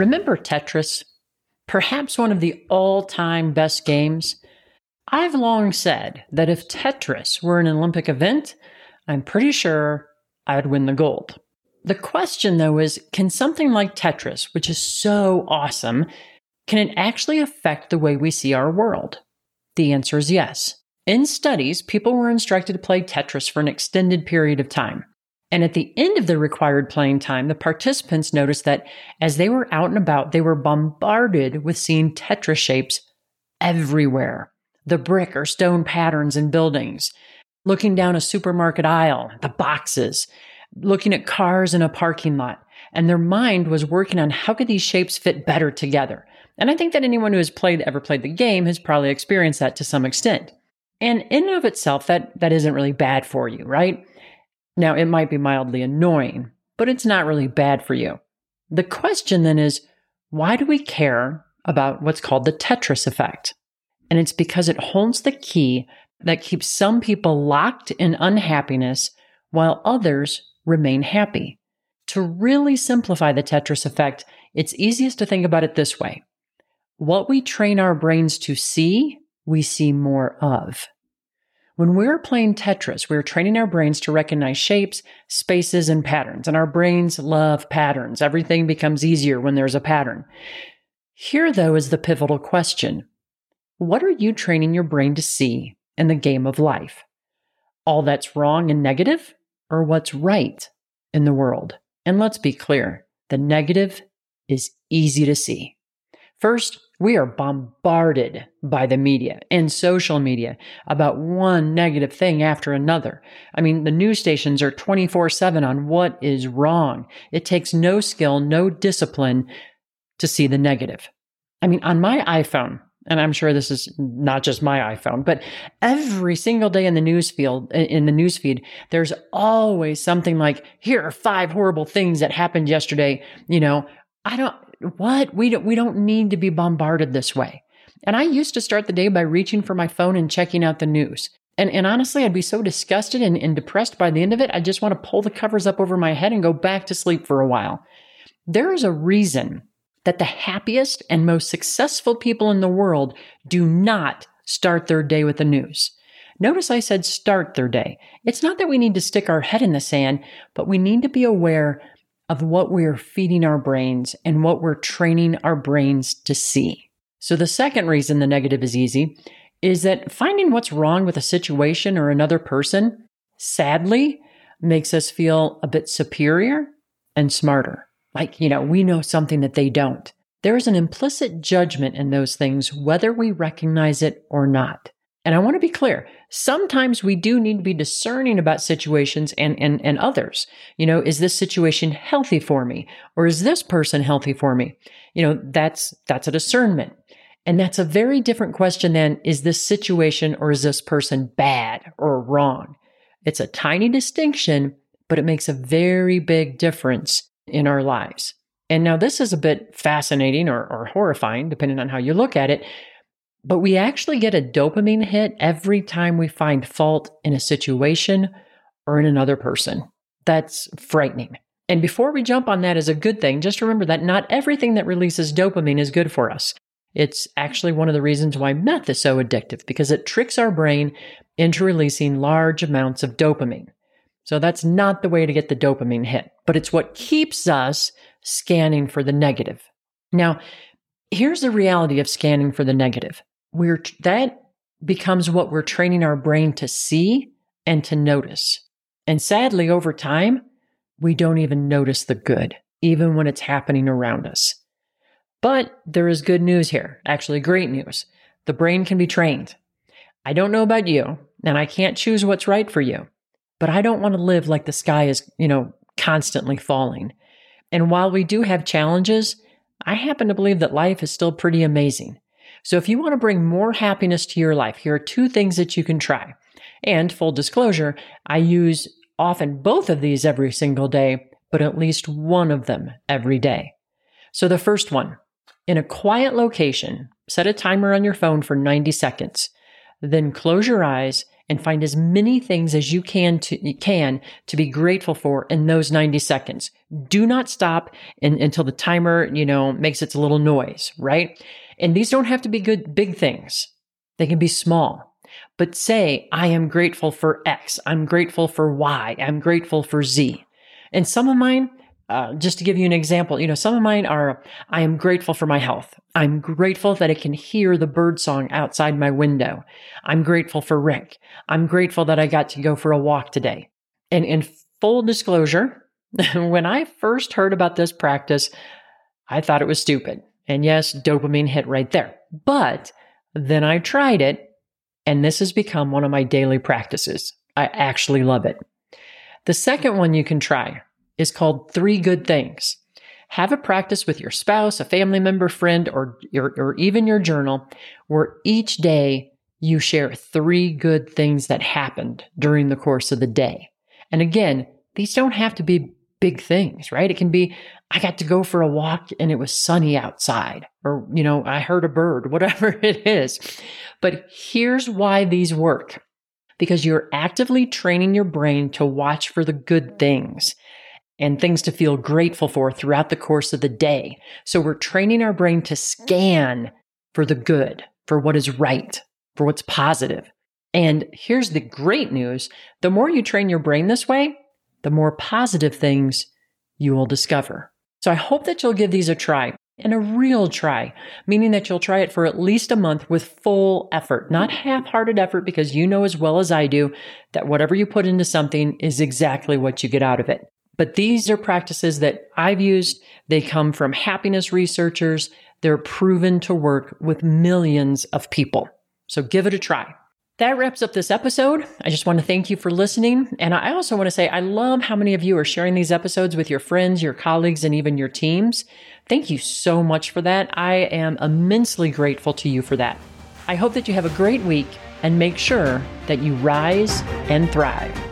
Remember Tetris? Perhaps one of the all time best games? I've long said that if Tetris were an Olympic event, I'm pretty sure I'd win the gold. The question though is can something like Tetris, which is so awesome, can it actually affect the way we see our world? The answer is yes. In studies, people were instructed to play Tetris for an extended period of time. And at the end of the required playing time, the participants noticed that as they were out and about, they were bombarded with seeing Tetris shapes everywhere. The brick or stone patterns in buildings, looking down a supermarket aisle, the boxes, looking at cars in a parking lot. And their mind was working on how could these shapes fit better together. And I think that anyone who has played, ever played the game has probably experienced that to some extent. And in and of itself, that, that isn't really bad for you, right? Now, it might be mildly annoying, but it's not really bad for you. The question then is why do we care about what's called the Tetris effect? And it's because it holds the key that keeps some people locked in unhappiness while others remain happy. To really simplify the Tetris effect, it's easiest to think about it this way what we train our brains to see, we see more of. When we're playing Tetris, we're training our brains to recognize shapes, spaces, and patterns. And our brains love patterns. Everything becomes easier when there's a pattern. Here, though, is the pivotal question What are you training your brain to see in the game of life? All that's wrong and negative, or what's right in the world? And let's be clear the negative is easy to see. First, we are bombarded by the media and social media about one negative thing after another. I mean, the news stations are 24 7 on what is wrong. It takes no skill, no discipline to see the negative. I mean, on my iPhone, and I'm sure this is not just my iPhone, but every single day in the news field, in the news feed, there's always something like, here are five horrible things that happened yesterday. You know, I don't, what? We don't, we don't need to be bombarded this way. And I used to start the day by reaching for my phone and checking out the news. And, and honestly, I'd be so disgusted and, and depressed by the end of it, I just want to pull the covers up over my head and go back to sleep for a while. There is a reason that the happiest and most successful people in the world do not start their day with the news. Notice I said start their day. It's not that we need to stick our head in the sand, but we need to be aware of what we're feeding our brains and what we're training our brains to see. So, the second reason the negative is easy is that finding what's wrong with a situation or another person, sadly, makes us feel a bit superior and smarter. Like, you know, we know something that they don't. There is an implicit judgment in those things, whether we recognize it or not. And I want to be clear. Sometimes we do need to be discerning about situations and, and, and others. You know, is this situation healthy for me? Or is this person healthy for me? You know, that's, that's a discernment. And that's a very different question than is this situation or is this person bad or wrong? It's a tiny distinction, but it makes a very big difference in our lives. And now this is a bit fascinating or, or horrifying, depending on how you look at it, but we actually get a dopamine hit every time we find fault in a situation or in another person. That's frightening. And before we jump on that as a good thing, just remember that not everything that releases dopamine is good for us. It's actually one of the reasons why meth is so addictive because it tricks our brain into releasing large amounts of dopamine. So that's not the way to get the dopamine hit, but it's what keeps us scanning for the negative. Now, here's the reality of scanning for the negative we're that becomes what we're training our brain to see and to notice. And sadly, over time, we don't even notice the good, even when it's happening around us. But there is good news here, actually, great news. The brain can be trained. I don't know about you, and I can't choose what's right for you. but I don't want to live like the sky is, you know, constantly falling. And while we do have challenges, I happen to believe that life is still pretty amazing. So if you want to bring more happiness to your life, here are two things that you can try. And full disclosure, I use often both of these every single day, but at least one of them every day. So the first one, in a quiet location, set a timer on your phone for 90 seconds. Then close your eyes and find as many things as you can to, can to be grateful for in those 90 seconds. Do not stop in, until the timer, you know, makes its little noise, right? And these don't have to be good, big things. They can be small. But say, I am grateful for X. I'm grateful for Y. I'm grateful for Z. And some of mine, uh, just to give you an example, you know, some of mine are, I am grateful for my health. I'm grateful that I can hear the bird song outside my window. I'm grateful for Rick. I'm grateful that I got to go for a walk today. And in full disclosure, when I first heard about this practice, I thought it was stupid. And yes, dopamine hit right there. But then I tried it, and this has become one of my daily practices. I actually love it. The second one you can try is called Three Good Things. Have a practice with your spouse, a family member, friend, or, or, or even your journal where each day you share three good things that happened during the course of the day. And again, these don't have to be big things, right? It can be, I got to go for a walk and it was sunny outside, or, you know, I heard a bird, whatever it is. But here's why these work because you're actively training your brain to watch for the good things and things to feel grateful for throughout the course of the day. So we're training our brain to scan for the good, for what is right, for what's positive. And here's the great news the more you train your brain this way, the more positive things you will discover. So I hope that you'll give these a try and a real try, meaning that you'll try it for at least a month with full effort, not half hearted effort, because you know as well as I do that whatever you put into something is exactly what you get out of it. But these are practices that I've used. They come from happiness researchers. They're proven to work with millions of people. So give it a try. That wraps up this episode. I just want to thank you for listening. And I also want to say I love how many of you are sharing these episodes with your friends, your colleagues, and even your teams. Thank you so much for that. I am immensely grateful to you for that. I hope that you have a great week and make sure that you rise and thrive.